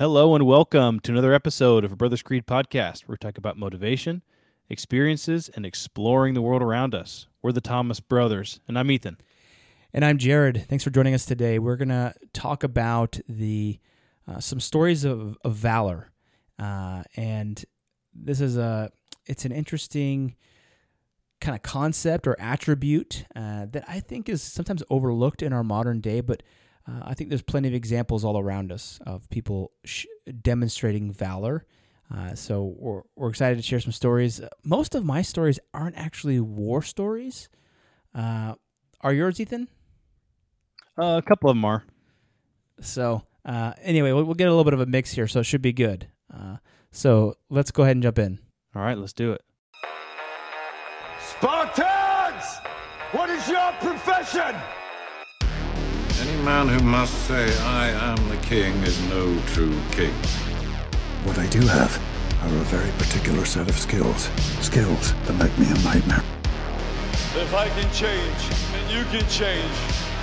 Hello and welcome to another episode of a Brothers Creed podcast where we talk about motivation, experiences, and exploring the world around us. We're the Thomas brothers, and I'm Ethan. And I'm Jared. Thanks for joining us today. We're going to talk about the uh, some stories of, of valor. Uh, and this is a it's an interesting kind of concept or attribute uh, that I think is sometimes overlooked in our modern day, but uh, I think there's plenty of examples all around us of people sh- demonstrating valor. Uh, so we're, we're excited to share some stories. Most of my stories aren't actually war stories. Uh, are yours, Ethan? Uh, a couple of them are. So uh, anyway, we'll, we'll, get a little bit of a mix here, so it should be good. Uh, so let's go ahead and jump in. All right, let's do it. Spartans! What is your profession? Any man who must say, I am the king, is no true king. What I do have are a very particular set of skills. Skills that make me a nightmare. If I can change, and you can change,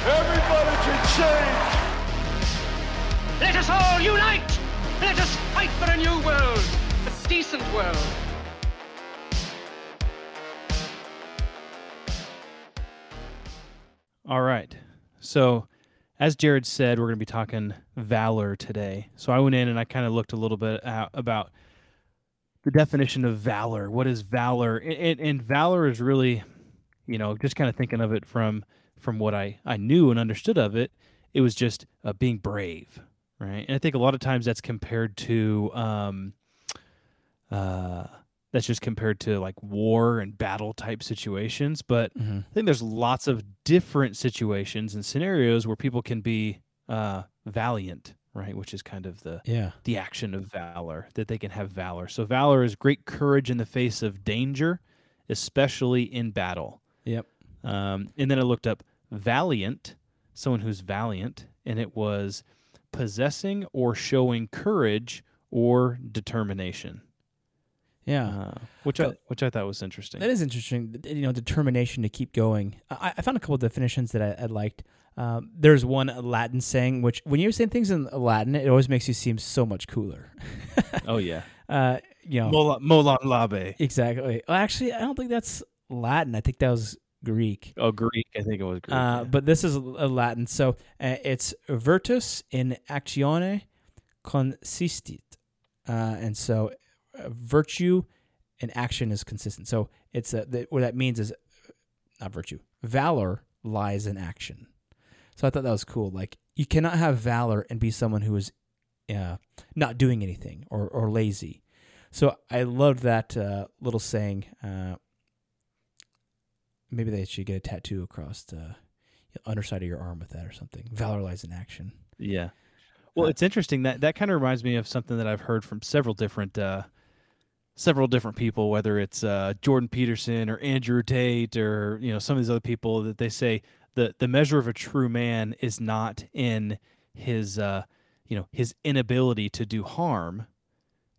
everybody can change! Let us all unite! Let us fight for a new world, a decent world. All right. So, as Jared said, we're going to be talking valor today. So, I went in and I kind of looked a little bit about the definition of valor. What is valor? And, and valor is really, you know, just kind of thinking of it from from what I I knew and understood of it. It was just uh, being brave, right? And I think a lot of times that's compared to um, uh, that's just compared to like war and battle type situations. But mm-hmm. I think there's lots of different situations and scenarios where people can be uh, valiant, right? Which is kind of the yeah the action of valor that they can have valor. So valor is great courage in the face of danger, especially in battle. Yep. Um, and then I looked up valiant, someone who's valiant, and it was possessing or showing courage or determination. Yeah, uh, which but I which I thought was interesting. That is interesting. You know, determination to keep going. I, I found a couple of definitions that I, I liked. Um, there's one Latin saying, which when you're saying things in Latin, it always makes you seem so much cooler. oh yeah. Uh, you know, Mola, Molon labe. Exactly. Well, actually, I don't think that's Latin. I think that was Greek. Oh, Greek. I think it was Greek. Uh, yeah. But this is a Latin. So uh, it's virtus in actione consistit. Uh, and so virtue and action is consistent. So it's a, the, what that means is not virtue. Valor lies in action. So I thought that was cool. Like you cannot have valor and be someone who is uh, not doing anything or, or lazy. So I love that uh, little saying. Uh, maybe they should get a tattoo across the underside of your arm with that or something. Valor lies in action. Yeah. Well, uh, it's interesting that that kind of reminds me of something that I've heard from several different uh, several different people, whether it's uh, Jordan Peterson or Andrew Tate or you know some of these other people that they say the the measure of a true man is not in his uh, you know his inability to do harm.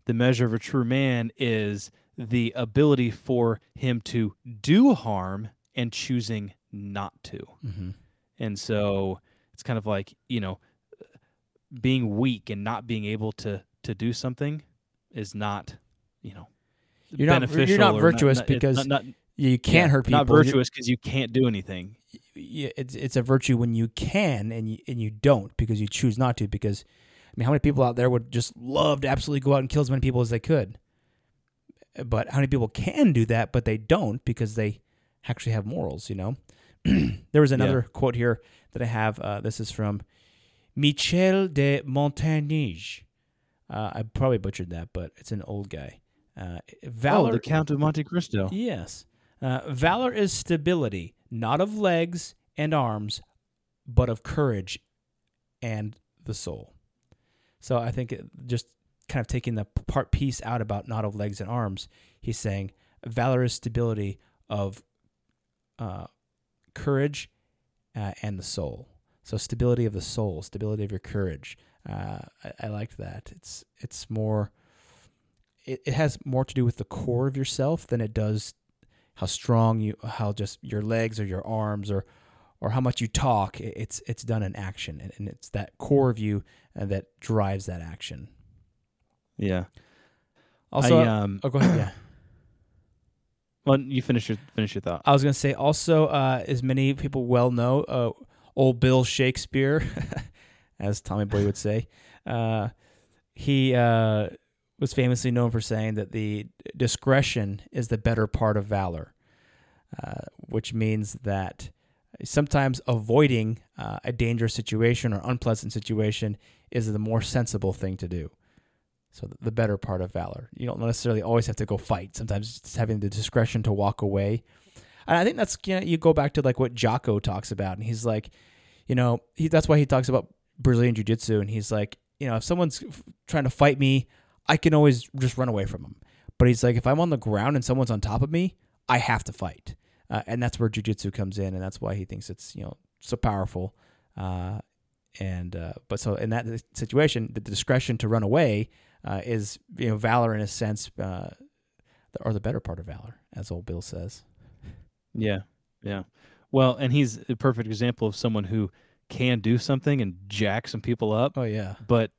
The measure of a true man is the ability for him to do harm and choosing not to. Mm-hmm. And so it's kind of like you know being weak and not being able to to do something is not you know you're not you're not virtuous not, because not, not, you can't yeah, hurt people. Not virtuous because you can't do anything. Yeah, it's it's a virtue when you can and you and you don't because you choose not to. Because I mean, how many people out there would just love to absolutely go out and kill as many people as they could? But how many people can do that, but they don't because they actually have morals? You know. there was another yeah. quote here that I have. Uh, this is from Michel de Montaigne. Uh, I probably butchered that, but it's an old guy. Uh, valor, oh, the Count of Monte Cristo. Yes. Uh, valor is stability, not of legs and arms, but of courage and the soul. So I think just kind of taking the part piece out about not of legs and arms, he's saying valor is stability of uh, courage uh, and the soul. So stability of the soul, stability of your courage. Uh, I, I liked that. It's it's more. It, it has more to do with the core of yourself than it does how strong you, how just your legs or your arms or or how much you talk. It's it's done in action, and, and it's that core of you uh, that drives that action. Yeah. Also, I, um, oh, go ahead. Yeah. well, you finish your finish your thought. I was gonna say also, uh, as many people well know, uh, old Bill Shakespeare, as Tommy Boy would say, uh, he uh, was famously known for saying that the discretion is the better part of valor, uh, which means that sometimes avoiding uh, a dangerous situation or unpleasant situation is the more sensible thing to do. So the better part of valor. You don't necessarily always have to go fight. Sometimes it's having the discretion to walk away. And I think that's you, know, you go back to like what Jocko talks about, and he's like, you know, he that's why he talks about Brazilian Jiu Jitsu, and he's like, you know, if someone's trying to fight me, I can always just run away from them. But he's like, if I'm on the ground and someone's on top of me, I have to fight, uh, and that's where Jiu Jitsu comes in, and that's why he thinks it's you know so powerful. Uh, and uh, but so in that situation, the discretion to run away uh, is you know valor in a sense, uh, or the better part of valor, as old Bill says. Yeah, yeah. Well, and he's a perfect example of someone who can do something and jack some people up, Oh yeah, but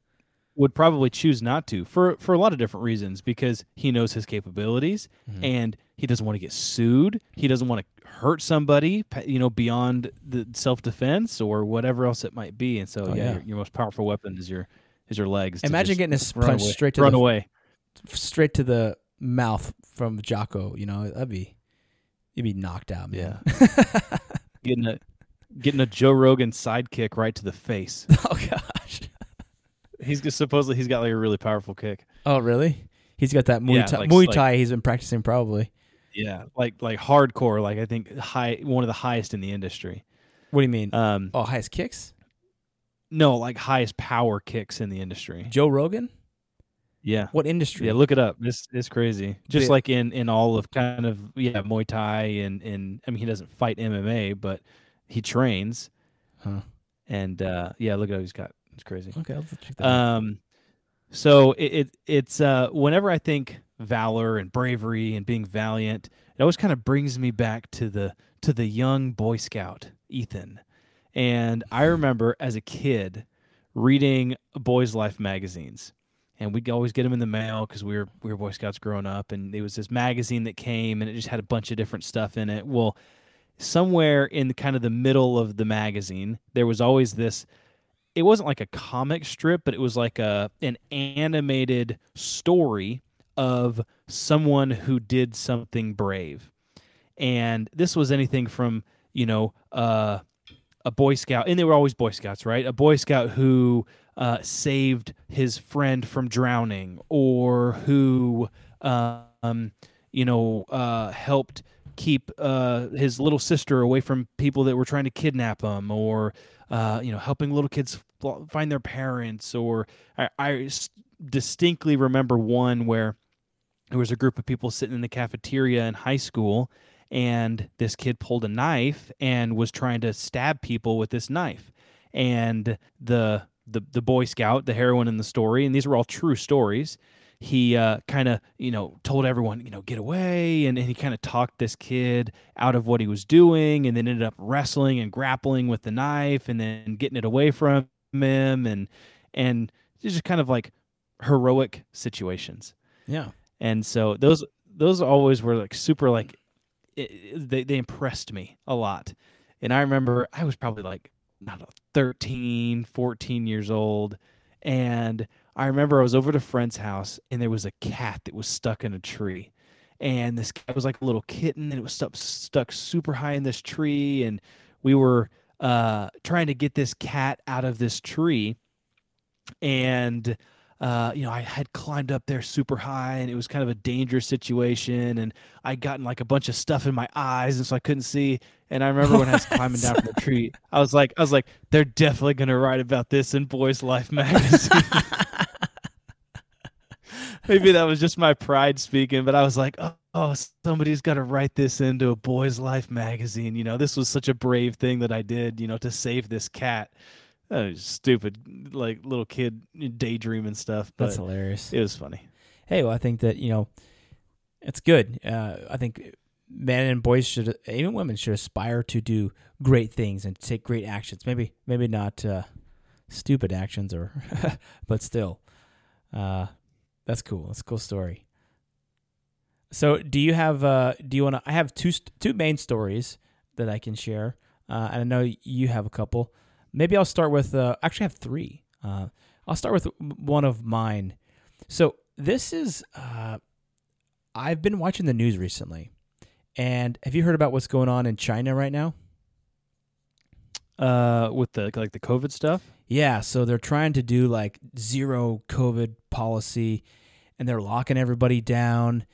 would probably choose not to for for a lot of different reasons because he knows his capabilities Mm-hmm. and he doesn't want to get sued. He doesn't want to hurt somebody, you know, beyond the self defense or whatever else it might be. And so, Oh, yeah, yeah. Your, your most powerful weapon is your is your legs. Imagine getting a punch away- straight to run the- away. straight to the mouth from Jocko. You know, that'd be you'd be knocked out, man. getting a getting a Joe Rogan sidekick right to the face. oh gosh. He's supposedly he's got like a really powerful kick. Oh really? He's got that Muay Yeah, Thai. like- Muay like- Thai. he's been practicing probably. Yeah, like like hardcore. Like I think high one of the highest in the industry. What do you mean? Um, oh, highest kicks. no, like highest power kicks in the industry. Joe Rogan. Yeah, What industry? yeah. Look it up. This is crazy. Just The- like in in all of kind of yeah Muay Thai and and I mean he doesn't fight MMA, but he trains. Huh. And uh, yeah, look at he's got. It's crazy. Okay, I'll check that. out. Um, so it, it it's uh whenever I think valor and bravery and being valiant, it always kind of brings me back to the to the young Boy Scout Ethan, and I remember as a kid reading Boys Life magazines, and we'd always get them in the mail because we were we were Boy Scouts growing up, and it was this magazine that came and it just had a bunch of different stuff in it. Well, somewhere in kind of the middle of the magazine, there was always this it wasn't like a comic strip, but it was like a an animated story of someone who did something brave. And this was anything from, you know, uh, a Boy Scout, and they were always Boy Scouts, right? A Boy Scout who uh, saved his friend from drowning, or who, um, you know, uh, helped keep uh, his little sister away from people that were trying to kidnap him, or uh, you know, helping little kids find their parents. Or I distinctly remember one where there was a group of people sitting in the cafeteria in high school, and this kid pulled a knife and was trying to stab people with this knife, and the the the Boy Scout, the heroine in the story, and these were all true stories. He uh, kind of, you know, told everyone, you know, get away, and, and he kind of talked this kid out of what he was doing, and then ended up wrestling and grappling with the knife, and then getting it away from him, and and it's just kind of like heroic situations. Yeah. and so those those always were like super like it, they they impressed me a lot. And i remember i was probably like know 13 14 years old. And i remember i was over at a friend's house and there was a cat that was stuck in a tree and this cat was like a little kitten and it was stuck stuck super high in this tree and we were uh trying to get this cat out of this tree and uh, you know, I had climbed up there super high and it was kind of a dangerous situation. And I'd gotten like a bunch of stuff in my eyes. And so I couldn't see. And I remember when I was climbing down from the tree, I was like, I was like, they're definitely going to write about this in Boys Life magazine. Maybe that was just my pride speaking, but I was like, oh, oh somebody's got to write this into a Boys Life magazine. You know, this was such a brave thing that I did, you know, to save this cat. That was stupid, like little kid daydreaming stuff. But That's hilarious. it was funny. Hey, well, I think that you know, it's good. Uh, I think men and boys should, even women should aspire to do great things and take great actions. Maybe, maybe not uh, stupid actions, or, but still, uh, That's cool. That's a cool story. So, do you have? Uh, do you want to? I have two two main stories that I can share, uh, and I know you have a couple. Maybe I'll start with. Uh, actually, I have three. Uh, I'll start with one of mine. So this is. Uh, I've been watching the news recently, and have you heard about what's going on in China right now? Uh, with the like the COVID stuff. Yeah, so they're trying to do like zero COVID policy, and they're locking everybody down.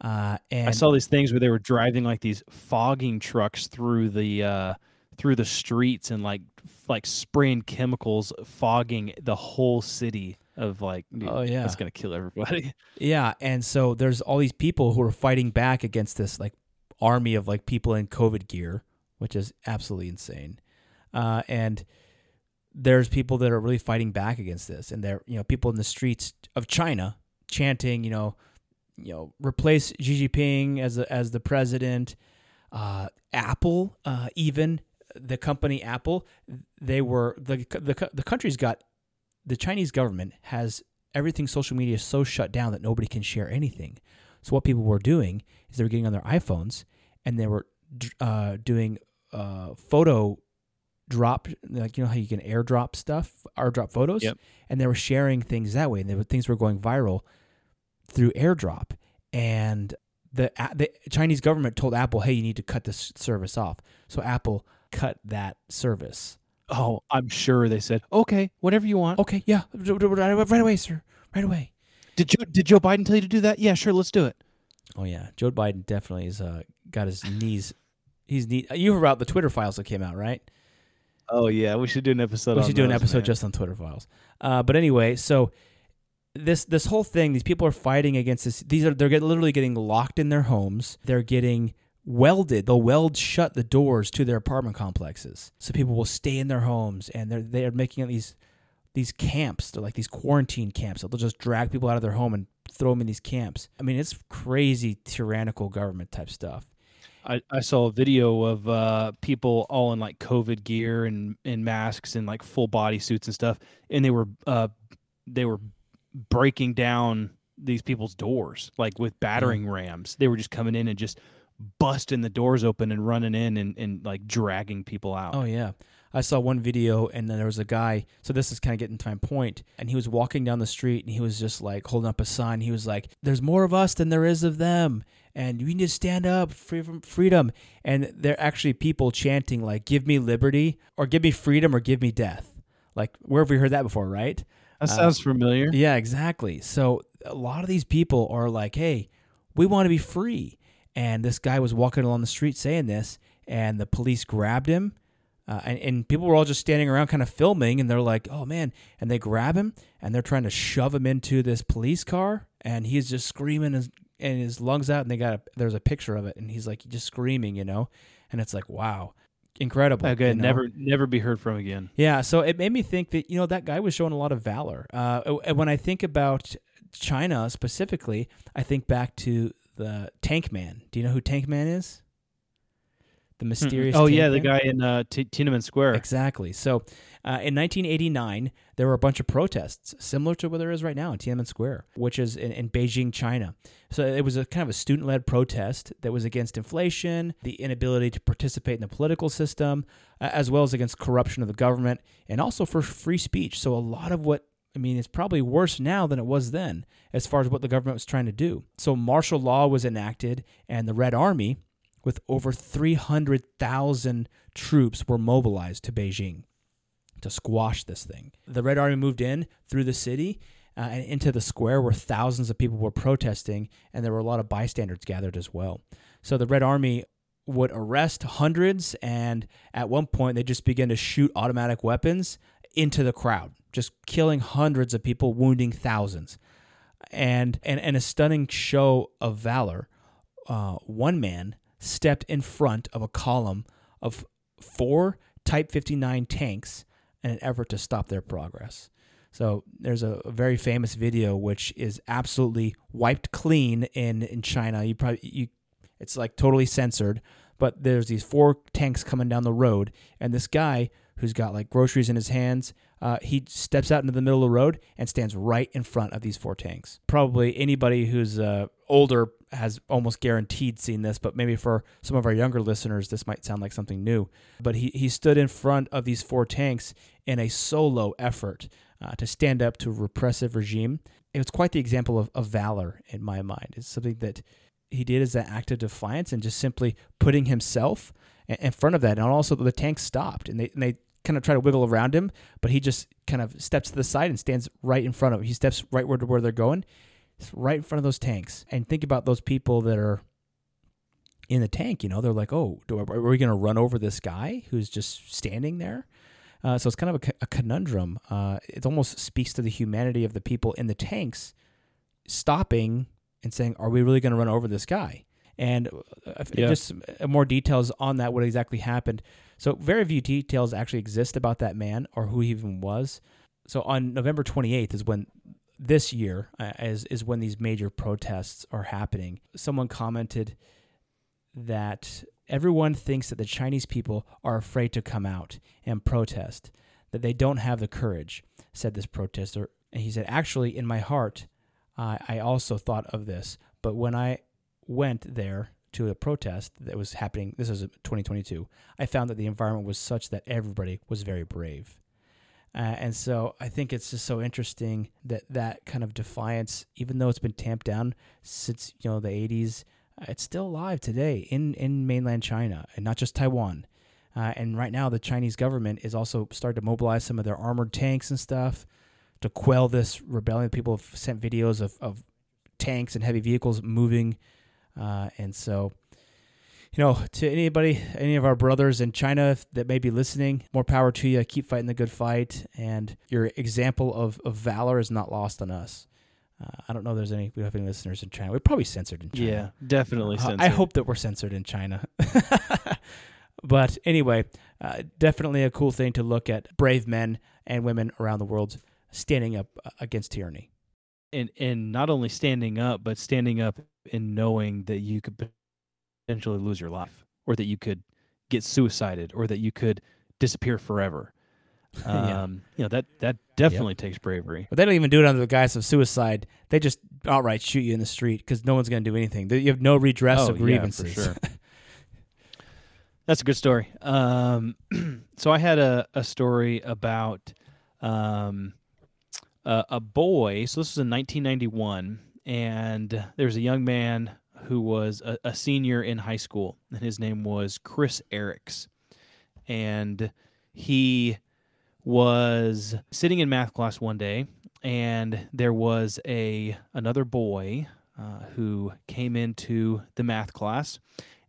Uh, and I saw these things where they were driving like these fogging trucks through the uh, through the streets and like like spraying chemicals, fogging the whole city of like. dude, Oh, yeah. that's gonna kill everybody. Yeah, and so there's all these people who are fighting back against this like army of like people in COVID gear, which is absolutely insane. Uh, and there's people that are really fighting back against this, and they're you know people in the streets of China chanting, you know, you know, replace Xi Jinping as the, as the president. Uh, Apple, uh, even the company Apple, they were the the the country's got the Chinese government has everything social media is so shut down that nobody can share anything. So what people were doing is they were getting on their iPhones and they were uh, doing uh, photo drop, like you know how you can airdrop stuff, airdrop photos, Yep. and they were sharing things that way, and they were, things were going viral through airdrop. And the the Chinese government told Apple, "Hey, you need to cut this service off." So Apple cut that service. Oh, I'm sure they said, okay, whatever you want. Okay, yeah, right away, sir, right away. Did Joe, did Joe Biden tell you to do that? Yeah, sure, let's do it. Oh yeah, Joe Biden definitely has uh, got his knees. He's knee. You heard about the Twitter files that came out, right? Oh yeah, we should do an episode. we on should do an episode man. just on Twitter files. Uh, but anyway, so this this whole thing, these people are fighting against this. These are they're get, literally getting locked in their homes. They're getting welded. They'll weld shut the doors to their apartment complexes, so people will stay in their homes, and they're they are making these these camps. They're like these quarantine camps. They'll just drag people out of their home and throw them in these camps. I mean, it's crazy tyrannical government type stuff. I, I saw a video of uh, people all in like COVID gear and, and masks and like full body suits and stuff, and they were uh, they were breaking down these people's doors like with battering mm-hmm. rams. They were just coming in and just busting the doors open and running in and, and like dragging people out. Oh yeah. I saw one video and then there was a guy. So this is kind of getting to my. And he was walking down the street and he was just like holding up a sign. He was like, "There's more of us than there is of them, and we need to stand up free from freedom." And they're actually people chanting like, "Give me liberty," or "Give me freedom," or "Give me death." Like where have we heard that before, right? that sounds familiar. Yeah, exactly. So a lot of these people are like, "Hey, we want to be free." And this guy was walking along the street saying this, and the police grabbed him. Uh, and, and people were all just standing around kind of filming, and they're like, oh man. And they grab him, and they're trying to shove him into this police car, and he's just screaming his, and his lungs out, and they got a, there's a picture of it, and he's like just screaming, you know? And it's like, wow, incredible. Okay, you know? never never be heard from again. Yeah, so it made me think that you know that guy was showing a lot of valor. Uh, and when I think about China specifically, I think back to the Tank Man. Do you know who Tank Man is? The mysterious. Oh Tank yeah, the guy in uh, T- Tiananmen Square. Exactly. So, uh, in 1989, there were a bunch of protests similar to what there is right now in Tiananmen Square, which is in, in Beijing, China. So it was a kind of a student-led protest that was against inflation, the inability to participate in the political system, uh, as well as against corruption of the government, and also for free speech. So a lot of what I mean, it's probably worse now than it was then as far as what the government was trying to do. So martial law was enacted, and the Red Army, with over 300,000 troops, were mobilized to Beijing to squash this thing. The Red Army moved in through the city uh, and into the square where thousands of people were protesting, and there were a lot of bystanders gathered as well. So the Red Army would arrest hundreds, and at one point, they just began to shoot automatic weapons into the crowd, just killing hundreds of people, wounding thousands. And, and, and a stunning show of valor, uh, one man stepped in front of a column of four Type 59 tanks in an effort to stop their progress. So there's a, a very famous video which is absolutely wiped clean in, in China. You probably you it's like totally censored, but there's these four tanks coming down the road, and this guy who's got like groceries in his hands, Uh, he steps out into the middle of the road and stands right in front of these four tanks. Probably anybody who's uh, older has almost guaranteed seen this, but maybe for some of our younger listeners, this might sound like something new. But he, he stood in front of these four tanks in a solo effort uh, to stand up to a repressive regime. It was quite the example of, of valor in my mind. It's something that he did as an act of defiance and just simply putting himself in front of that. And also the tanks stopped and they, and they kind of try to wiggle around him, but he just kind of steps to the side and stands right in front of him. He steps right where, to where they're going, right in front of those tanks. And think about those people that are in the tank, you know, they're like, oh, do, are we going to run over this guy who's just standing there? Uh, so it's kind of a, a conundrum. Uh, it almost speaks to the humanity of the people in the tanks stopping and saying, "Are we really going to run over this guy?" And uh, yeah. just uh, more details on that, what exactly happened. So very few details actually exist about that man or who he even was. So on November 28th is when this year uh, is is when these major protests are happening. Someone commented that everyone thinks that the Chinese people are afraid to come out and protest, that they don't have the courage, said this protester. And he said, actually, in my heart, uh, I also thought of this. But when I went there to a protest that was happening, this was 2022, I found that the environment was such that everybody was very brave. Uh, and so I think it's just so interesting that that kind of defiance, even though it's been tamped down since you know the 80s, uh, it's still alive today in in mainland China and not just Taiwan. Uh, and right now, the Chinese government is also starting to mobilize some of their armored tanks and stuff to quell this rebellion. People have sent videos of, of tanks and heavy vehicles moving. Uh, and so, you know, to anybody, any of our brothers in China that may be listening, more power to you. Keep fighting the good fight. And your example of, of valor is not lost on us. Uh, I don't know if there's any, we have any listeners in China. We're probably censored in China. Yeah, definitely censored. I hope that we're censored in China. but anyway, uh, definitely a cool thing to look at brave men and women around the world standing up uh, against tyranny. And and not only standing up, but standing up and knowing that you could potentially lose your life, or that you could get suicided, or that you could disappear forever. Um. You know that that definitely yep. takes bravery. But they don't even do it under the guise of suicide. They just outright shoot you in the street because no one's going to do anything. You have no redress oh, of grievances. Yeah, for sure. That's a good story. Um, so I had a, a story about um, uh, a boy. So this was in 1991, and there was a young man who was a, a senior in high school, and his name was Chris Erics, and he was sitting in math class one day, and there was a another boy uh, who came into the math class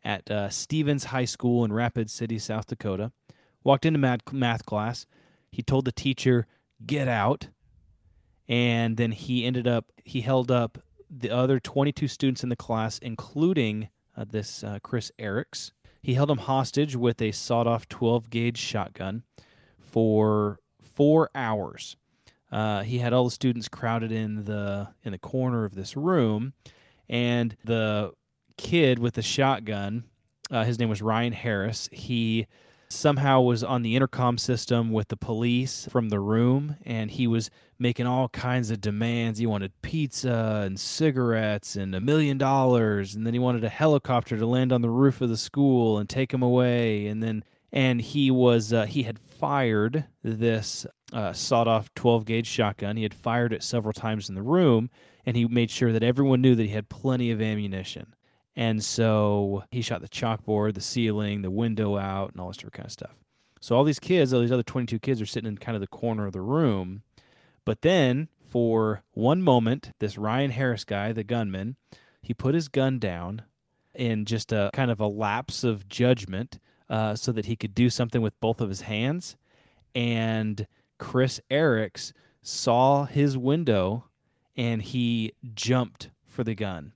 at uh, Stevens High School in Rapid City, South Dakota. Walked into math, math class. He told the teacher, "Get out," and then he ended up he held up the other 22 students in the class, including uh, this uh, Chris Erics. He held them hostage with a sawed-off 12 gauge shotgun for four hours. Uh, he had all the students crowded in the in the corner of this room, and the kid with the shotgun, uh, his name was Ryan Harris. He somehow was on the intercom system with the police from the room and he was making all kinds of demands. He wanted pizza and cigarettes and a million dollars and then he wanted a helicopter to land on the roof of the school and take him away and then and he was uh, he had fired this uh, sawed-off 12 gauge shotgun. He had fired it several times in the room and he made sure that everyone knew that he had plenty of ammunition and so he shot the chalkboard, the ceiling, the window out, and all this kind of stuff. So all these kids, all these other 22 kids, are sitting in kind of the corner of the room. But then, for one moment, this Ryan Harris guy, the gunman, he put his gun down in just a kind of a lapse of judgment uh, so that he could do something with both of his hands. And Chris Erics saw his window and he jumped for the gun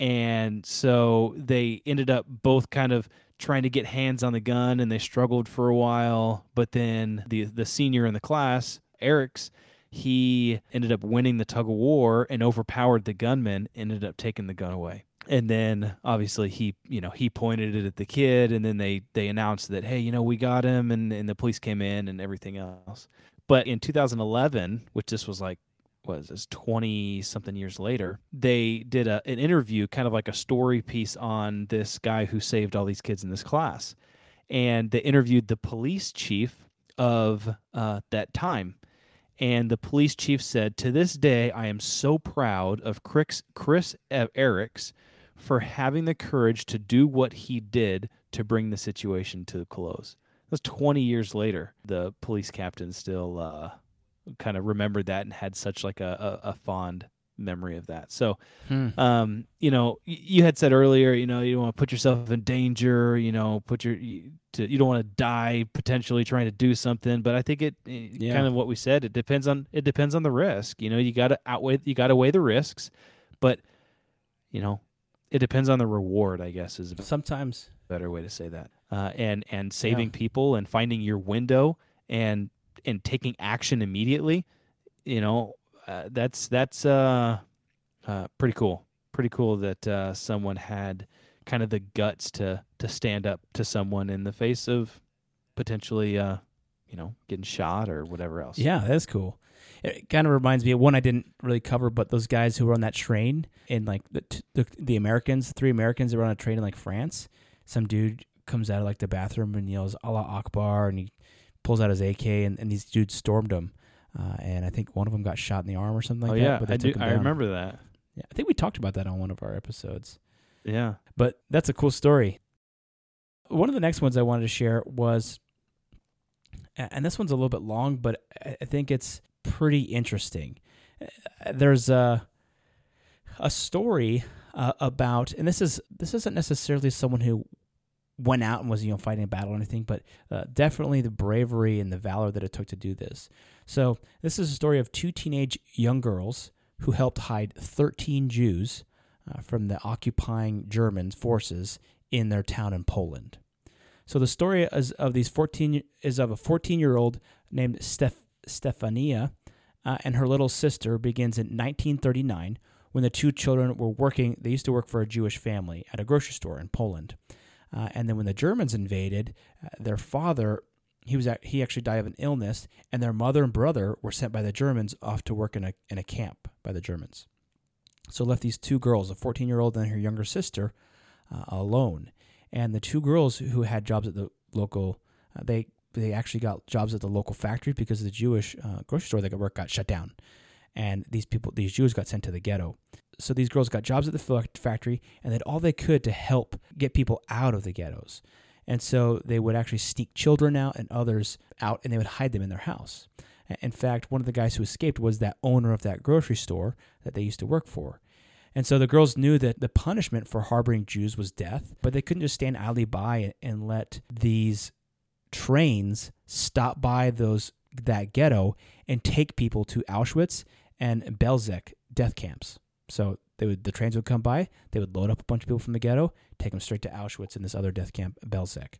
and so they ended up both kind of trying to get hands on the gun and they struggled for a while. But then the the senior in the class Erics he ended up winning the tug of war and overpowered the gunman ended up taking the gun away. And then obviously he you know he pointed it at the kid and then they they announced that hey you know we got him and, and the police came in and everything else. But in 2011, which this was like, what is this, 20 something years later, they did a, an interview, kind of like a story piece on this guy who saved all these kids in this class. And they interviewed the police chief of uh, that time. And the police chief said, To this day, I am so proud of Chris, Chris Erics for having the courage to do what he did to bring the situation to a close. Was 20 years later. The police captain still uh, kind of remembered that and had such like a, a, a fond memory of that. So, Hmm. um, you know, you had said earlier, you know, you don't want to put yourself in danger, you know, put your you, to, you don't want to die potentially trying to do something. But I think it, eh, Yeah. kind of what we said. It depends on it depends on the risk. You know, you got to outweigh you got to weigh the risks, but you know, it depends on the reward. I guess is Sometimes better way to say that. Uh, and and saving people and finding your window and and taking action immediately, you know, uh, that's that's uh, uh, pretty cool. Pretty cool that uh, someone had kind of the guts to to stand up to someone in the face of potentially, uh, you know, getting shot or whatever else. Yeah, that's cool. It kind of reminds me of one I didn't really cover, but those guys who were on that train in like the the, the Americans, three Americans that were on a train in like France. Some dude comes out of like the bathroom and yells Allah Akbar, and he pulls out his AK, and, and these dudes stormed him. Uh, and I think one of them got shot in the arm or something like oh that. yeah, but they I do. I remember that. Yeah, I think we talked about that on one of our episodes. Yeah. But that's a cool story. One of the next ones I wanted to share was, and this one's a little bit long, but I I think it's pretty interesting. Uh, There's a a story uh, about, and this is this isn't necessarily someone who went out and was you know fighting a battle or anything, but uh, definitely the bravery and the valor that it took to do this. So this is a story of two teenage young girls who helped hide 13 Jews uh, from the occupying German forces in their town in Poland. So the story is of these 14 is of a 14 year old named Steph, Stefania uh, and her little sister begins in 1939 when the two children were working. They used to work for a Jewish family at a grocery store in Poland, uh, and then when the Germans invaded, uh, their father he was at, he actually died of an illness, and their mother and brother were sent by the Germans off to work in a in a camp by the Germans. So left these two girls, a 14 year old and her younger sister, uh, alone. And the two girls who had jobs at the local, uh, they they actually got jobs at the local factory because the Jewish uh, grocery store they could work got shut down, and these people, these Jews, got sent to the ghetto. So these girls got jobs at the factory and did all they could to help get people out of the ghettos. And so they would actually sneak children out and others out, and they would hide them in their house. In fact, one of the guys who escaped was that owner of that grocery store that they used to work for. And so the girls knew that the punishment for harboring Jews was death, but they couldn't just stand idly by and let these trains stop by those that ghetto and take people to Auschwitz and Belzec death camps. So they would the trains would come by, they would load up a bunch of people from the ghetto, take them straight to Auschwitz and this other death camp, Belzec.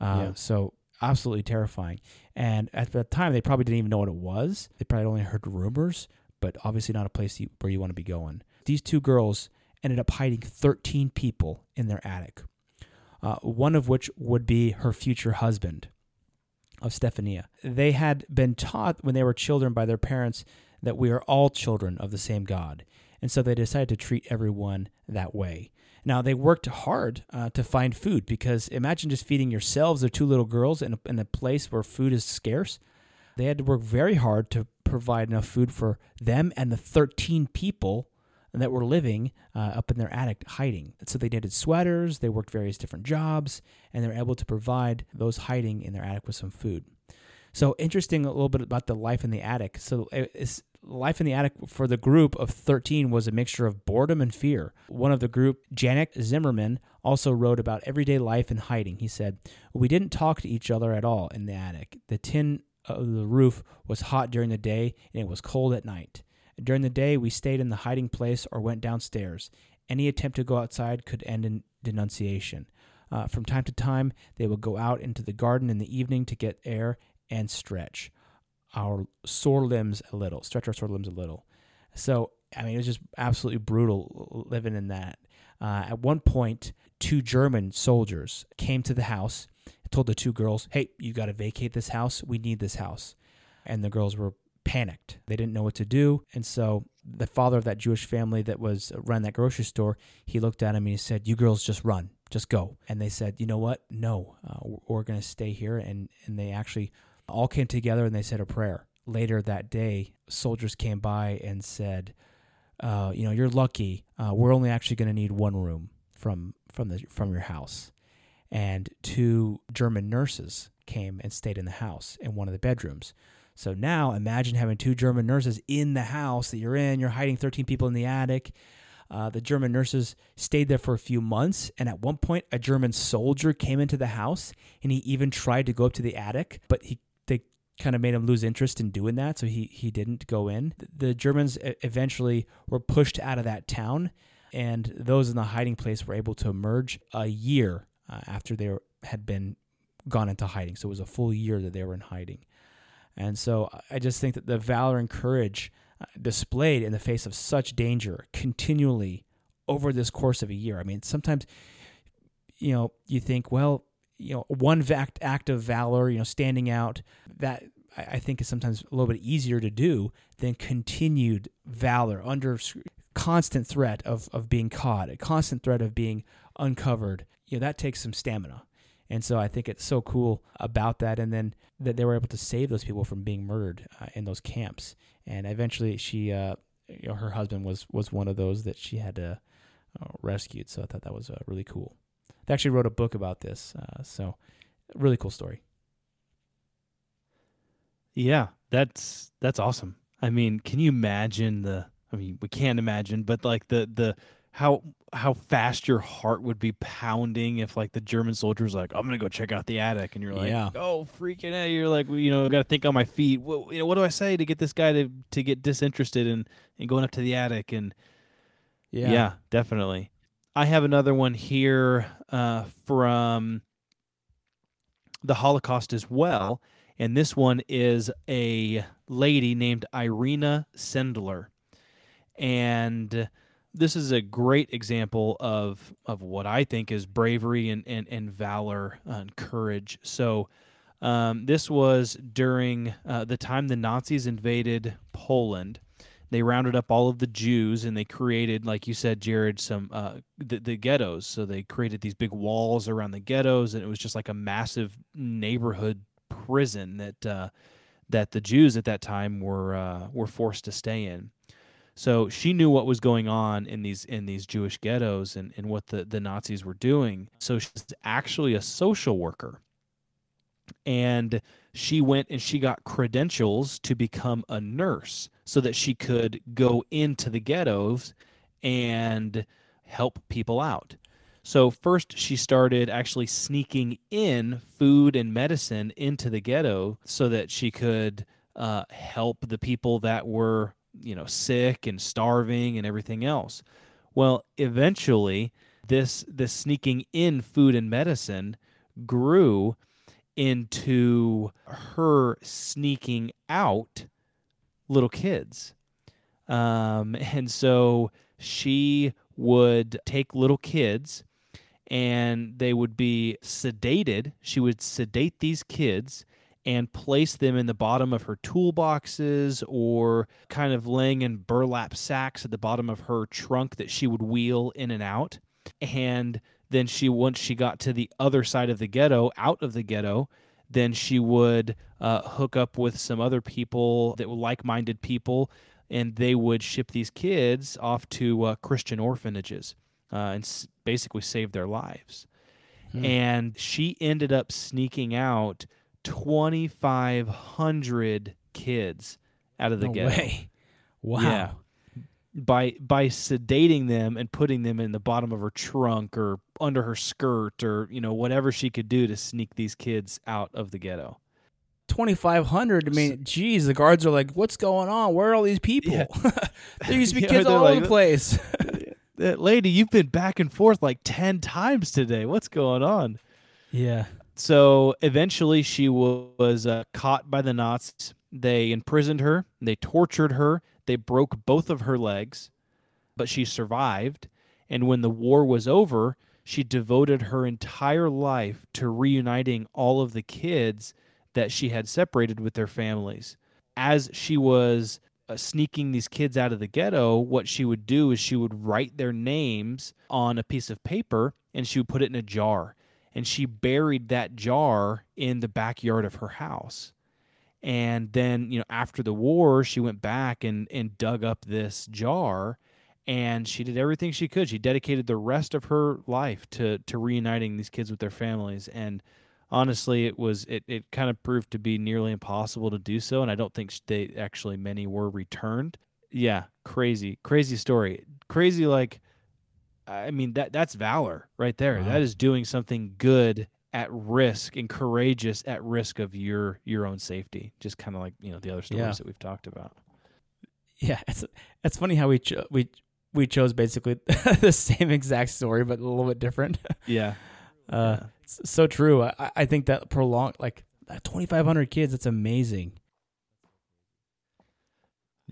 Uh, Yeah. So absolutely terrifying. And at the time, they probably didn't even know what it was. They probably only heard rumors, but obviously not a place you, where you want to be going. These two girls ended up hiding 13 people in their attic, uh, one of which would be her future husband of Stefania. They had been taught when they were children by their parents that we are all children of the same God. And so they decided to treat everyone that way. Now, they worked hard uh, to find food because imagine just feeding yourselves or two little girls in a, in a place where food is scarce. They had to work very hard to provide enough food for them and the 13 people that were living uh, up in their attic hiding. So they knitted sweaters, they worked various different jobs, and they were able to provide those hiding in their attic with some food. So interesting a little bit about the life in the attic. So it's life in the attic for the group of 13 was a mixture of boredom and fear. One of the group, Janek Zimmerman, also wrote about everyday life in hiding. He said, "We didn't talk to each other at all in the attic. The tin of the roof was hot during the day and it was cold at night. During the day, we stayed in the hiding place or went downstairs. Any attempt to go outside could end in denunciation. Uh, from time to time, they would go out into the garden in the evening to get air and stretch our sore limbs a little, stretch our sore limbs a little. So, I mean, it was just absolutely brutal living in that. Uh, at one point, two German soldiers came to the house told the two girls, Hey, you got to vacate this house. We need this house. and the girls were panicked. They didn't know what to do, and so the father of that Jewish family that was ran that grocery store, he looked at him and he said, "You girls just run, just go." And they said, "You know what? No, uh, we're going to stay here." And and they actually all came together and they said a prayer. Later that day, soldiers came by and said, uh, "You know, you're lucky. Uh, we're only actually going to need one room from from the from your house." And two German nurses came and stayed in the house in one of the bedrooms. So now imagine having two German nurses in the house that you're in. You're hiding 13 people in the attic. Uh, the German nurses stayed there for a few months, and at one point, a German soldier came into the house, and he even tried to go up to the attic, but he kind of made him lose interest in doing that, so he he didn't go in. The Germans eventually were pushed out of that town, and those in the hiding place were able to emerge a year uh, after they had been gone into hiding. So it was a full year that they were in hiding. And so I just think that the valor and courage uh, displayed in the face of such danger continually over this course of a year. I mean, sometimes, you know, you think, well, you know, one act, act of valor, you know, standing out, that I think is sometimes a little bit easier to do than continued valor under constant threat of, of being caught, a constant threat of being uncovered. You know, that takes some stamina. And so I think it's so cool about that. And then that they were able to save those people from being murdered uh, in those camps. And eventually, she, uh, you know, her husband was was one of those that she had to uh, rescued. So I thought that was uh, really cool. They actually wrote a book about this. Uh, so really cool story. Yeah, that's that's awesome. I mean, can you imagine the? I mean, we can't imagine, but like the the how how fast your heart would be pounding if like the German soldiers like I'm gonna go check out the attic and you're like yeah. oh freaking out you're like you know got to think on my feet what you know what do I say to get this guy to to get disinterested in in going up to the attic and yeah yeah definitely I have another one here uh, from the Holocaust as well and this one is a lady named Irena Sendler and this is a great example of of what I think is bravery and and, and valor and courage. So um, this was during uh, the time the Nazis invaded Poland. They rounded up all of the Jews and they created, like you said, Jared, some uh, the, the ghettos. So they created these big walls around the ghettos, and it was just like a massive neighborhood prison that uh, that the Jews at that time were uh, were forced to stay in. So she knew what was going on in these in these Jewish ghettos and, and what the, the Nazis were doing. So she's actually a social worker. And she went and she got credentials to become a nurse so that she could go into the ghettos and help people out. So first she started actually sneaking in food and medicine into the ghetto so that she could uh, help the people that were you know sick and starving and everything else well eventually this this sneaking in food and medicine grew into her sneaking out little kids um, and so she would take little kids and they would be sedated she would sedate these kids and place them in the bottom of her toolboxes or kind of laying in burlap sacks at the bottom of her trunk that she would wheel in and out. And then she, once she got to the other side of the ghetto, out of the ghetto, then she would uh, hook up with some other people that were like minded people, and they would ship these kids off to uh, Christian orphanages uh, and s- basically save their lives. Hmm. And she ended up sneaking out 2,500 kids out of the no ghetto. Way. Wow. Yeah. By by sedating them and putting them in the bottom of her trunk or under her skirt or you know whatever she could do to sneak these kids out of the ghetto. 2,500. I mean, geez, the guards are like, what's going on? Where are all these people? Yeah. there used to be yeah, kids all like, over the place. lady, you've been back and forth like 10 times today. What's going on? Yeah so eventually she was uh, caught by the Nazis. They imprisoned her, they tortured her, they broke both of her legs, but she survived. And when the war was over, she devoted her entire life to reuniting all of the kids that she had separated with their families. as she was uh, sneaking these kids out of the ghetto, what she would do is she would write their names on a piece of paper and she would put it in a jar. And she buried that jar in the backyard of her house. And then, you know, after the war, she went back and, and dug up this jar and she did everything she could. She dedicated the rest of her life to, to reuniting these kids with their families. And honestly, it was, it, it kind of proved to be nearly impossible to do so. And I don't think they actually many were returned. Yeah. Crazy, crazy story. Crazy. Like, I mean, that that's valor right there. Wow. That is doing something good at risk and courageous at risk of your your own safety. Just kind of like you know the other stories Yeah. that we've talked about. Yeah, it's it's funny how we cho- we we chose basically the same exact story, but a little bit different. Yeah, Uh, Yeah. it's so true. I, I think that prolonged like twenty five hundred kids. That's amazing.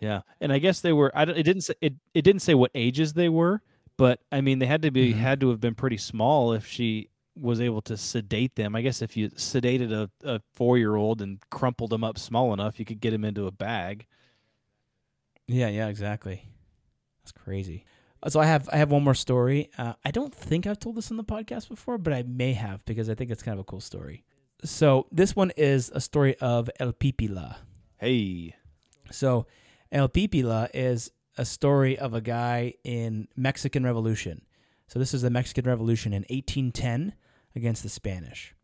yeah. And I guess they were. I it didn't say it. It didn't say what ages they were, but I mean they had to be Mhm. had to have been pretty small if she was able to sedate them. I guess if you sedated a, a four year old and crumpled them up small enough, you could get them into a bag. Yeah, yeah, exactly. That's crazy. Uh, So I have I have one more story. Uh, I don't think I've told this on the podcast before, but I may have because I think it's kind of a cool story. So this one is a story of El Pipila. Hey. So El Pipila is a story of a guy in Mexican Revolution. So this is the Mexican Revolution in 1810 against the Spanish.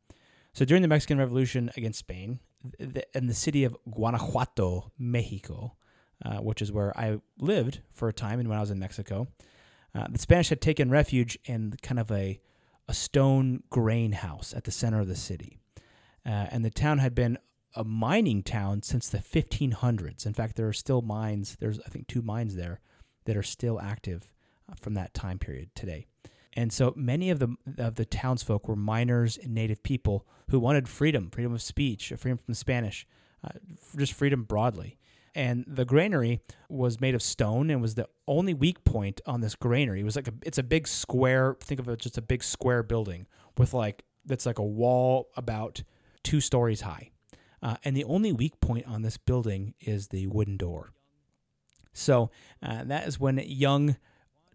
So during the Mexican Revolution against Spain, th- in the city of Guanajuato, Mexico, uh, which is where I lived for a time and when I was in Mexico, uh, the Spanish had taken refuge in kind of a, a stone grain house at the center of the city. Uh, and the town had been a mining town since the 1500s. In fact, there are still mines. There's, I think, two mines there that are still active uh, from that time period today. And so many of the of the townsfolk were miners and native people who wanted freedom, freedom of speech, freedom from Spanish, uh, just freedom broadly. And the granary was made of stone and was the only weak point on this granary. It was like a, it's a big square. Think of it just a big square building with like that's like a wall about two stories high. Uh, and the only weak point on this building is the wooden door. So uh, that is when young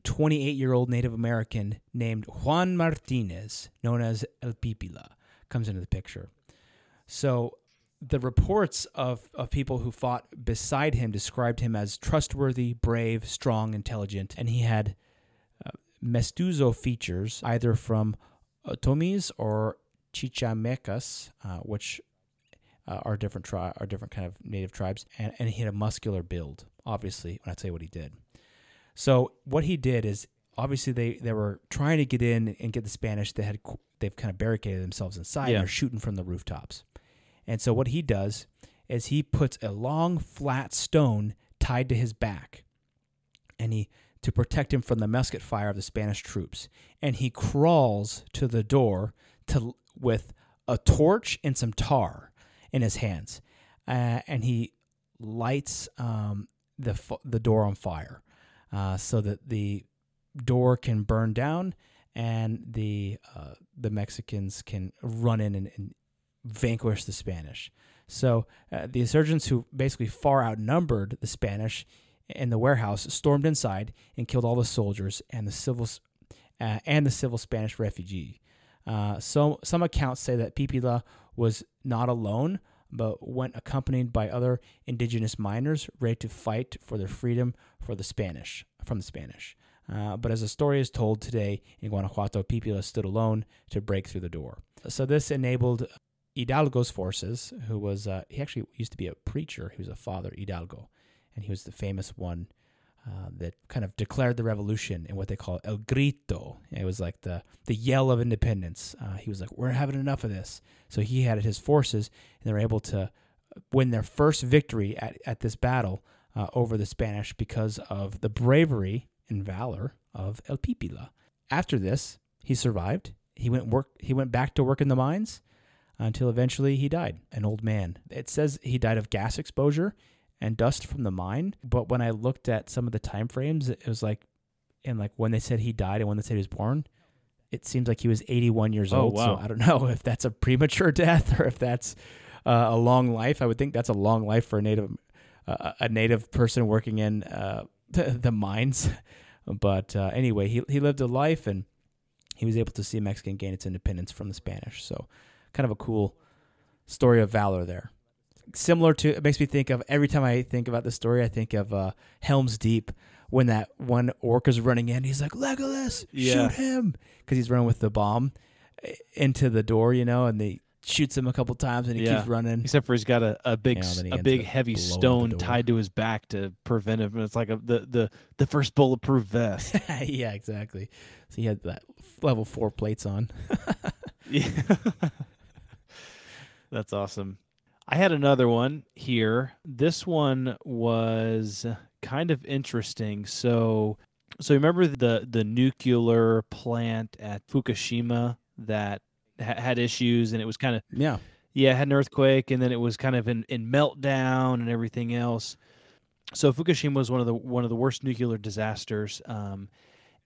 28 year old Native American named Juan Martinez, known as El Pipila, comes into the picture. So the reports of, of people who fought beside him described him as trustworthy, brave, strong, intelligent, and he had uh, mestizo features, either from Otomis or Chichimecas, uh, which uh, are different tri- are different kind of native tribes, and, and he had a muscular build. Obviously, when I tell you what he did. So what he did is obviously they, they were trying to get in and get the Spanish. They had they've kind of barricaded themselves inside. Yeah. and They're shooting from the rooftops, and so what he does is he puts a long flat stone tied to his back, and he to protect him from the musket fire of the Spanish troops, and he crawls to the door to with a torch and some tar in his hands, uh, and he lights um, the the door on fire, uh, so that the door can burn down and the uh, the Mexicans can run in and, and vanquish the Spanish. So uh, the insurgents, who basically far outnumbered the Spanish in the warehouse, stormed inside and killed all the soldiers and the civil uh, and the civil Spanish refugee. Uh, so some accounts say that Pipila was not alone, but went accompanied by other indigenous miners ready to fight for their freedom for the Spanish from the Spanish. Uh, but as the story is told today in Guanajuato, Pipila stood alone to break through the door. So this enabled Hidalgo's forces, who was uh, he actually used to be a preacher. He was a father, Hidalgo, and he was the famous one uh, that kind of declared the revolution in what they call El Grito. It was like the the yell of independence. Uh, he was like, "We're having enough of this." So he had his forces, and they were able to win their first victory at, at this battle uh, over the Spanish because of the bravery and valor of El Pipila. After this, he survived. He went work. He went back to work in the mines until eventually he died, an old man. It says he died of gas exposure and dust from the mine. But when I looked at some of the time frames, it was like, and like when they said he died and when they said he was born, it seems like he was 81 years Oh, old. wow. So I don't know if that's a premature death or if that's uh, a long life. I would think that's a long life for a native a, a native person working in uh, the, the mines. But uh, anyway, he he lived a life and he was able to see Mexican gain its independence from the Spanish. So, kind of a cool story of valor there. Similar to, it makes me think of every time I think about this story, I think of uh, Helm's Deep when that one orc is running in. He's like, Legolas, Yeah. shoot him. Because he's running with the bomb eh, into the door, you know, and they shoots him a couple times and he Yeah. keeps running. Except for he's got a, a big Yeah, s- then he a big heavy stone tied to his back to prevent him. It's like a, the the the first bulletproof vest. yeah, exactly. So he had that level four plates on. Yeah. That's awesome. I had another one here. This one was kind of interesting. So so remember the the nuclear plant at Fukushima that ha- had issues and it was kind of Yeah. yeah, had an earthquake and then it was kind of in, in meltdown and everything else. So Fukushima was one of the one of the worst nuclear disasters, um,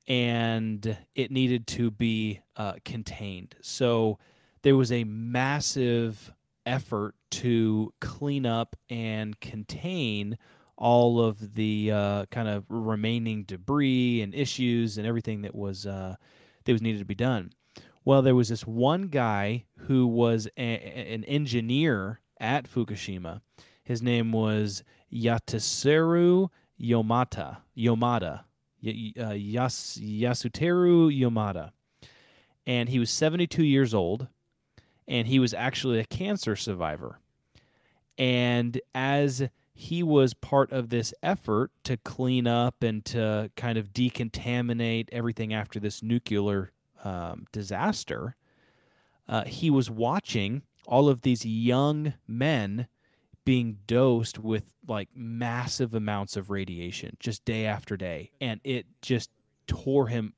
and it needed to be uh, contained. So there was a massive effort to clean up and contain all of the uh, kind of remaining debris and issues and everything that was uh, that was needed to be done. Well, there was this one guy who was a, an engineer at Fukushima. His name was Yatasuru Yomata. Yomada. Y- uh, Yas- Yasuteru Yomada. And he was 72 years old, and he was actually a cancer survivor. And as he was part of this effort to clean up and to kind of decontaminate everything after this nuclear um, disaster, uh, he was watching all of these young men being dosed with like massive amounts of radiation just day after day. And it just tore him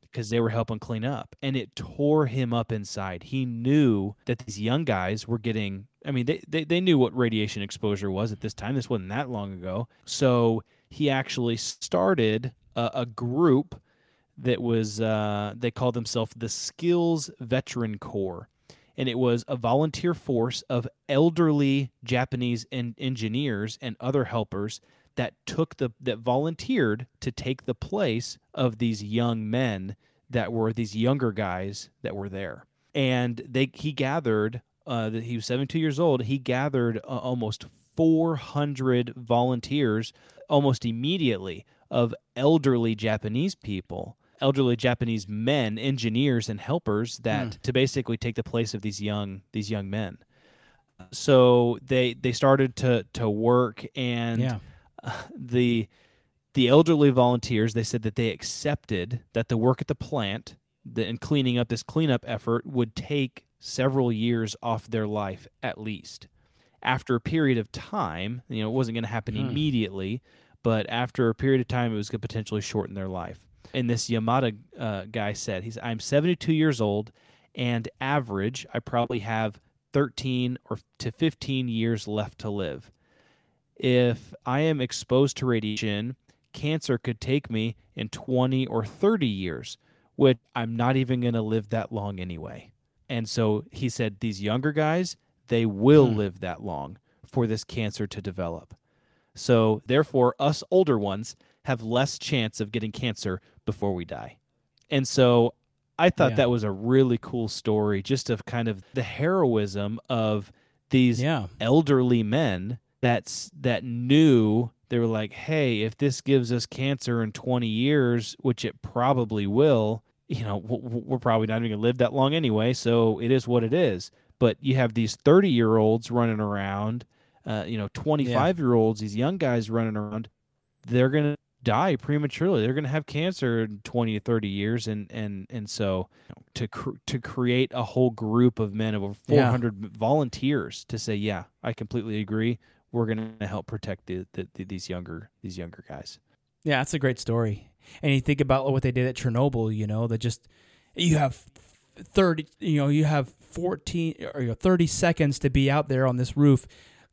because they were helping clean up and it tore him up inside. He knew that these young guys were getting, I mean, they, they, they knew what radiation exposure was at this time. This wasn't that long ago. So he actually started a, a group that was, uh, they called themselves the Skills Veteran Corps. And it was a volunteer force of elderly Japanese en- engineers and other helpers that took the that volunteered to take the place of these young men that were these younger guys that were there and they he gathered uh that he was 72 years old he gathered uh, almost 400 volunteers almost immediately of elderly japanese people elderly japanese men engineers and helpers that to basically take the place of these young these young men so they they started to to work and Yeah. the the elderly volunteers they said that they accepted that the work at the plant the, and cleaning up this cleanup effort would take several years off their life at least. After a period of time you know it wasn't going to happen immediately but after a period of time it was going to potentially shorten their life. And this yamada uh, guy said he's i'm 72 years old and average i probably have 13 or to 15 years left to live. If I am exposed to radiation, cancer could take me in 20 or 30 years, which I'm not even going to live that long anyway. And so he said, these younger guys, they will hmm. live that long for this cancer to develop. So therefore, us older ones have less chance of getting cancer before we die. And so I thought Yeah. that was a really cool story, just of kind of the heroism of these Yeah. elderly men that's that knew they were like, hey, if this gives us cancer in 20 years, which it probably will, you know, we're probably not even gonna live that long anyway. So it is what it is. But you have these 30 year olds running around, uh, you know, 25 year olds, these young guys running around. They're gonna die prematurely. They're gonna have cancer in 20 to 30 years, and and and so to cr- to create a whole group of men of over Yeah. 400 volunteers to say, yeah, I completely agree. We're going to help protect the, the, the, these younger these younger guys. Yeah, that's a great story. And you think about what they did at Chernobyl, you know, that just you have 30, you know, you have 14 or you know, 30 seconds to be out there on this roof.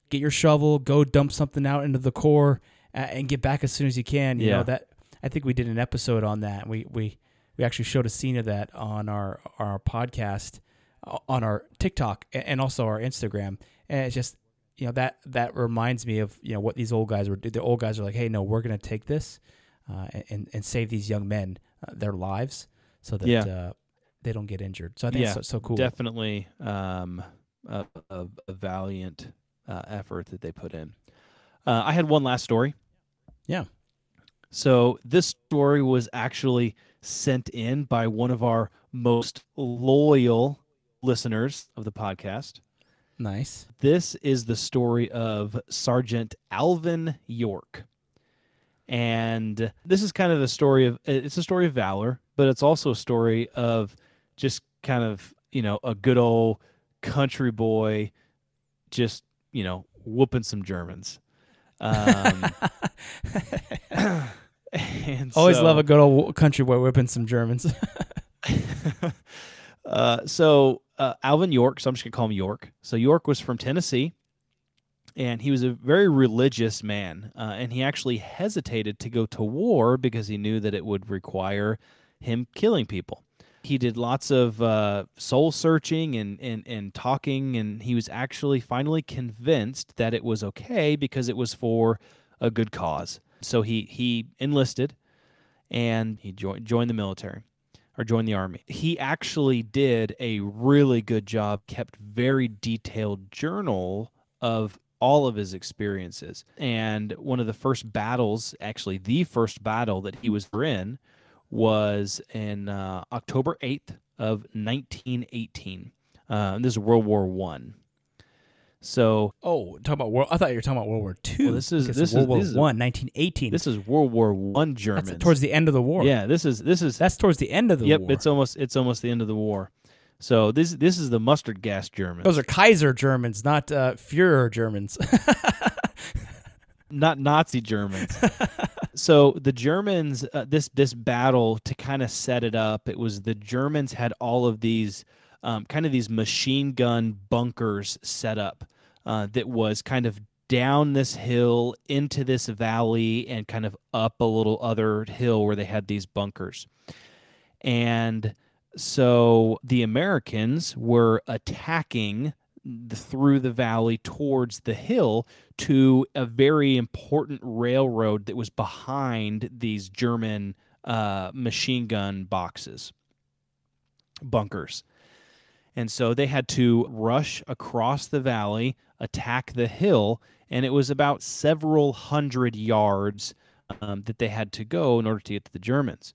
Get your shovel, go dump something out into the core uh, and get back as soon as you can. You Yeah. know that I think we did an episode on that. We we we actually showed a scene of that on our our podcast uh, on our TikTok and also our Instagram. And it's just you know that that reminds me of you know what these old guys were. Doing. The old guys are like, hey, no, we're gonna take this uh, and and save these young men uh, their lives so that Yeah. uh, they don't get injured. So I think Yeah, it's so, so cool. Definitely um, a, a, a valiant uh, effort that they put in. Uh, I had one last story. Yeah. So this story was actually sent in by one of our most loyal listeners of the podcast. Nice. This is the story of Sergeant Alvin York. And this is kind of a story of it's a story of valor, but it's also a story of just kind of, you know, a good old country boy just, you know, whooping some Germans. Um, and Always so- love a good old country boy whipping some Germans. uh, so uh, Alvin York, so I'm just gonna call him York. So York was from Tennessee, and he was a very religious man, uh, and he actually hesitated to go to war because he knew that it would require him killing people. He did lots of uh, soul searching and, and, and talking, and he was actually finally convinced that it was okay because it was for a good cause. So he, he enlisted and he joined, joined the military or join the army. He actually did a really good job, kept very detailed journal of all of his experiences. And one of the first battles, actually the first battle that he was in, was in uh, October 8th of 1918. Uh, this is World War One. So oh, talking about world. I thought you were talking about World War Two. Well, this is- this is- World War this is- One, 1918. this is World War One That's Germans. towards the end of the war. yeah, this is this is That's towards the end of the yep. war. Yep, it's almost it's almost the end of the war. So this this is the mustard gas Germans. Those are Kaiser Germans, not uh, Führer Germans. not Nazi Germans. so the Germans, uh, this this battle to kind of set it up, it was the Germans had all of these um, kind of these machine gun bunkers set up uh, that was kind of down this hill into this valley and kind of up a little other hill where they had these bunkers. And so the Americans were attacking through the valley towards the hill to a very important railroad that was behind these German uh, machine gun boxes, bunkers. And so they had to rush across the valley, attack the hill, and it was about several hundred yards um, that they had to go in order to get to the Germans.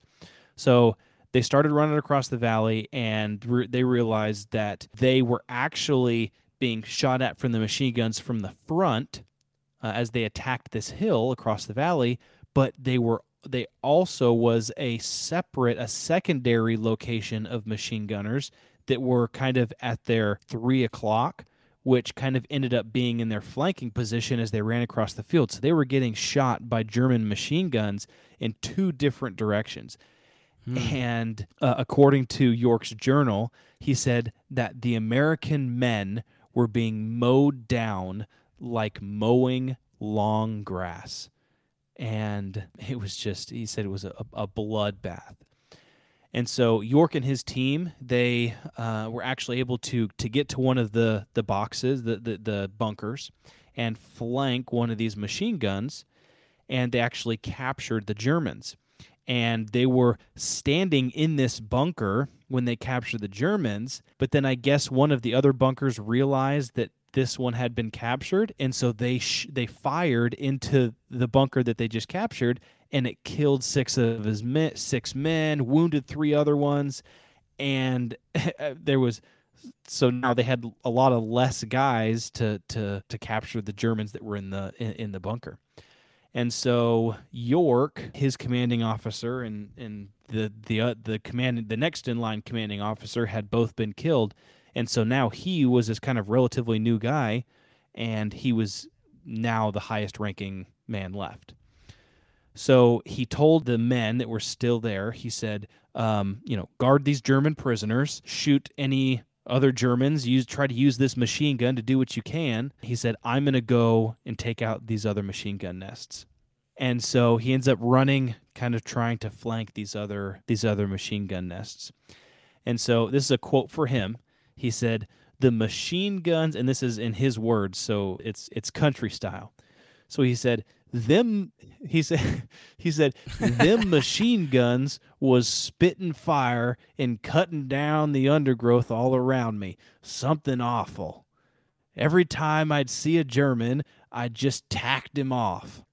So they started running across the valley, and re- they realized that they were actually being shot at from the machine guns from the front uh, as they attacked this hill across the valley. But they were they also was a separate, a secondary location of machine gunners that were kind of at their three o'clock, which kind of ended up being in their flanking position as they ran across the field. So they were getting shot by German machine guns in two different directions. And uh, according to York's journal, he said that the American men were being mowed down like mowing long grass. And it was just, he said it was a, a bloodbath. And so York and his team, they uh, were actually able to to get to one of the the boxes, the, the the bunkers, and flank one of these machine guns, and they actually captured the Germans. And they were standing in this bunker when they captured the Germans. But then I guess one of the other bunkers realized that this one had been captured, and so they sh- they fired into the bunker that they just captured, and it killed six of his men, six men, wounded three other ones, and there was so now they had a lot of less guys to to to capture the Germans that were in the in, in the bunker. And so York, his commanding officer, and and the the uh, the command the next in line commanding officer had both been killed, and so now he was this kind of relatively new guy, and he was now the highest ranking man left. So he told the men that were still there, he said, um, you know, guard these German prisoners, shoot any other Germans, use try to use this machine gun to do what you can. He said, I'm gonna go and take out these other machine gun nests. And so he ends up running, kind of trying to flank these other these other machine gun nests. And so this is a quote for him. He said, the machine guns, and this is in his words, so it's it's country style. So he said, them he said he said them machine guns was spitting fire and cutting down the undergrowth all around me. Something awful. Every time I'd see a German, I just tacked him off.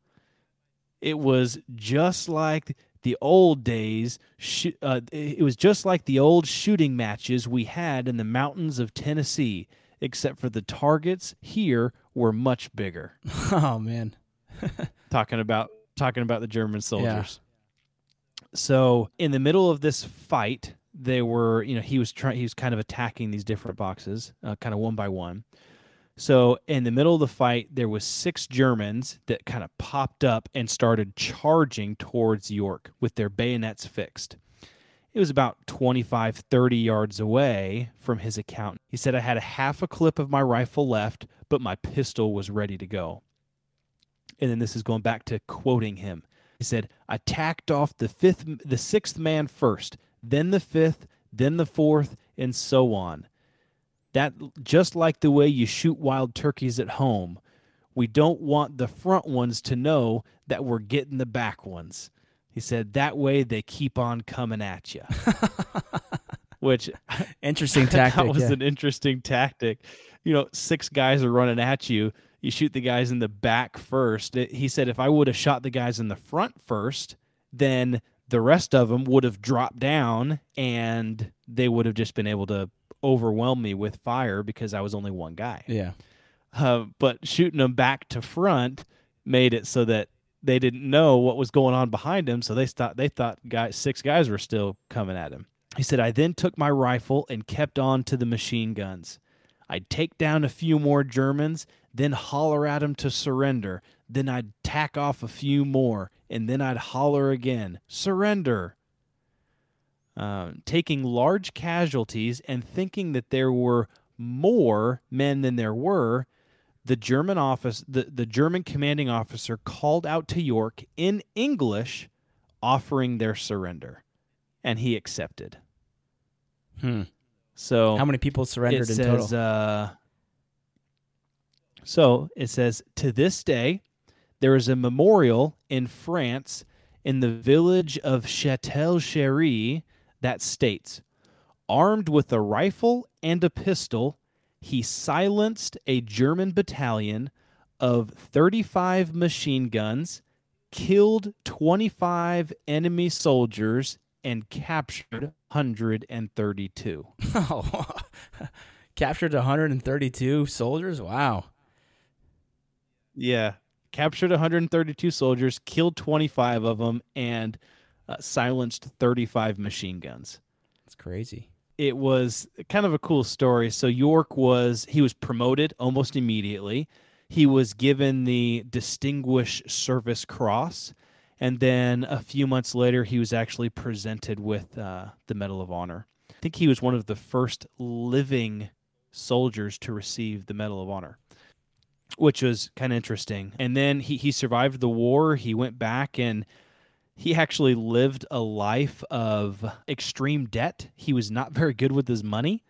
It was just like the old days. Sh- uh, it was just like the old shooting matches we had in the mountains of Tennessee, except for the targets here were much bigger. Oh man. talking about talking about the German soldiers. So in the middle of this fight, they were, you know, he was trying, he was kind of attacking these different boxes, uh, kind of one by one. So in the middle of the fight, there was six Germans that kind of popped up and started charging towards York with their bayonets fixed. It was about 25, 30 yards away from his account. He said, I had a half a clip of my rifle left, but my pistol was ready to go. And then this is going back to quoting him. He said, I tacked off the fifth, the sixth man first, then the fifth, then the fourth, and so on. That just like the way you shoot wild turkeys at home, we don't want the front ones to know that we're getting the back ones. He said that way they keep on coming at you. Which Interesting tactic. that was yeah. an interesting tactic. You know, six guys are running at you. You shoot the guys in the back first. It- he said if I would have shot the guys in the front first, then the rest of them would have dropped down and they would have just been able to overwhelm me with fire because I was only one guy. yeah. Uh, but shooting them back to front made it so that they didn't know what was going on behind him. So they thought they thought guys six guys were still coming at him. He said, I then took my rifle and kept on to the machine guns. I'd take down a few more Germans, then holler at 'em to surrender. Then I'd tack off a few more, and then I'd holler again, surrender. Um, taking large casualties and thinking that there were more men than there were, the German office, the, the German commanding officer called out to York in English, offering their surrender, and he accepted. Hmm. So How many people surrendered it in says, total? Uh, so it says to this day, there is a memorial in France in the village of Châtel Chery that states, armed with a rifle and a pistol, he silenced a German battalion of 35 machine guns, killed 25 enemy soldiers, and captured 132. Oh, captured 132 soldiers. Wow. Yeah. Captured 132 soldiers, killed 25 of them, and uh, silenced 35 machine guns. That's crazy. It was kind of a cool story. So York was he was promoted almost immediately. He was given the Distinguished Service Cross, and then a few months later, he was actually presented with uh, the Medal of Honor. I think he was one of the first living soldiers to receive the Medal of Honor which was kind of interesting. And then he, he survived the war. He went back and he actually lived a life of extreme debt. He was not very good with his money.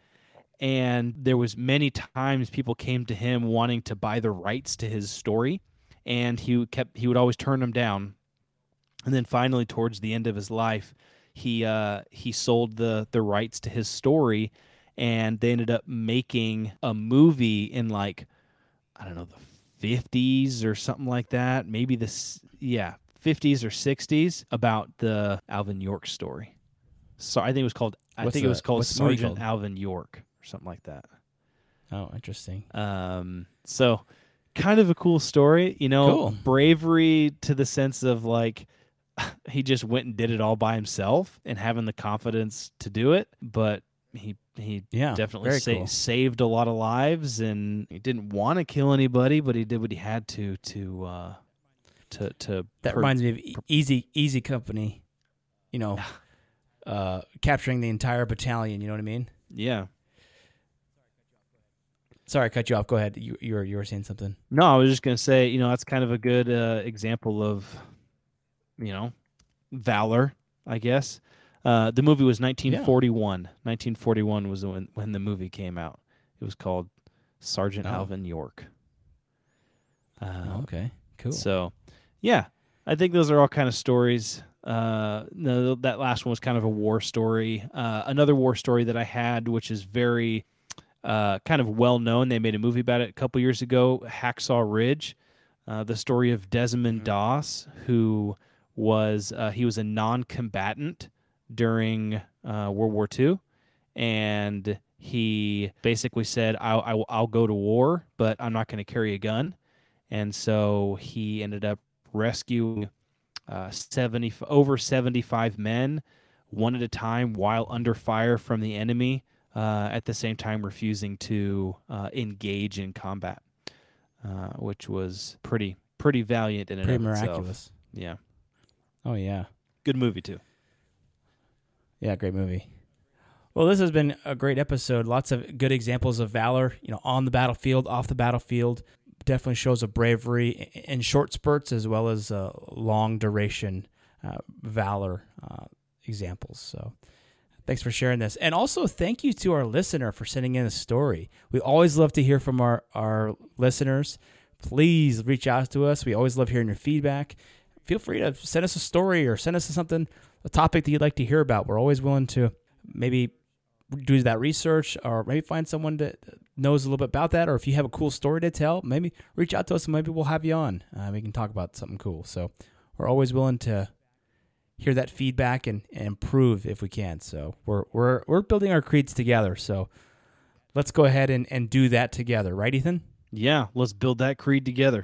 And there was many times people came to him wanting to buy the rights to his story. And he kept he would always turn them down. And then finally towards the end of his life, he uh, he sold the the rights to his story and they ended up making a movie in like I don't know the 50s or something like that. Maybe this yeah 50s or 60s about the Alvin York story. So I think it was called I What's think the- it was called what's the movie Sergeant called? Alvin York or something like that. Oh, interesting. Um, so kind of a cool story, you know, Cool. bravery to the sense of like he just went and did it all by himself and having the confidence to do it, but he he Yeah, definitely sa- cool. saved a lot of lives and he didn't want to kill anybody, but he did what he had to to uh to to That per- reminds me of E- Easy Easy Company. You know, uh, capturing the entire battalion. You know what I mean? yeah. Sorry, I cut you off. Go ahead. You you were you were saying something. No, I was just gonna say, you know, that's kind of a good uh, example of, you know, valor, I guess. Uh, the movie was 1941. 1941 was when when the movie came out. It was called Sergeant Oh. Alvin York. Uh, okay, cool. So, yeah, I think those are all kind of stories. Uh, no, that last one was kind of a war story. Uh, another war story that I had, which is very uh, kind of well known. They made a movie about it a couple years ago. Hacksaw Ridge, uh, the story of Desmond Doss, who was uh, he was a non-combatant during uh, World War II, and he basically said, "I'll I'll, I'll go to war, but I'm not going to carry a gun." and so he ended up rescuing uh, 70 over 75 men one at a time while under fire from the enemy uh, at the same time refusing to uh, engage in combat uh, which was pretty pretty valiant in and Pretty of itself. miraculous. yeah Oh yeah. good movie too Yeah, great movie. Well, this has been a great episode. Lots of good examples of valor, you know, on the battlefield, off the battlefield. Definitely shows of bravery in short spurts as well as uh, long duration uh, valor uh, examples. So, thanks for sharing this. And also, thank you to our listener for sending in a story. We always love to hear from our, our listeners. Please reach out to us. We always love hearing your feedback. Feel free to send us a story or send us something, a topic that you'd like to hear about. We're always willing to maybe do that research or maybe find someone that knows a little bit about that. Or if you have a cool story to tell, maybe reach out to us and maybe we'll have you on. Uh, we can talk about something cool. So we're always willing to hear that feedback and, and improve if we can. So we're, we're, we're building our creeds together. So let's go ahead and, and do that together. Right, Ethan? yeah let's build that creed together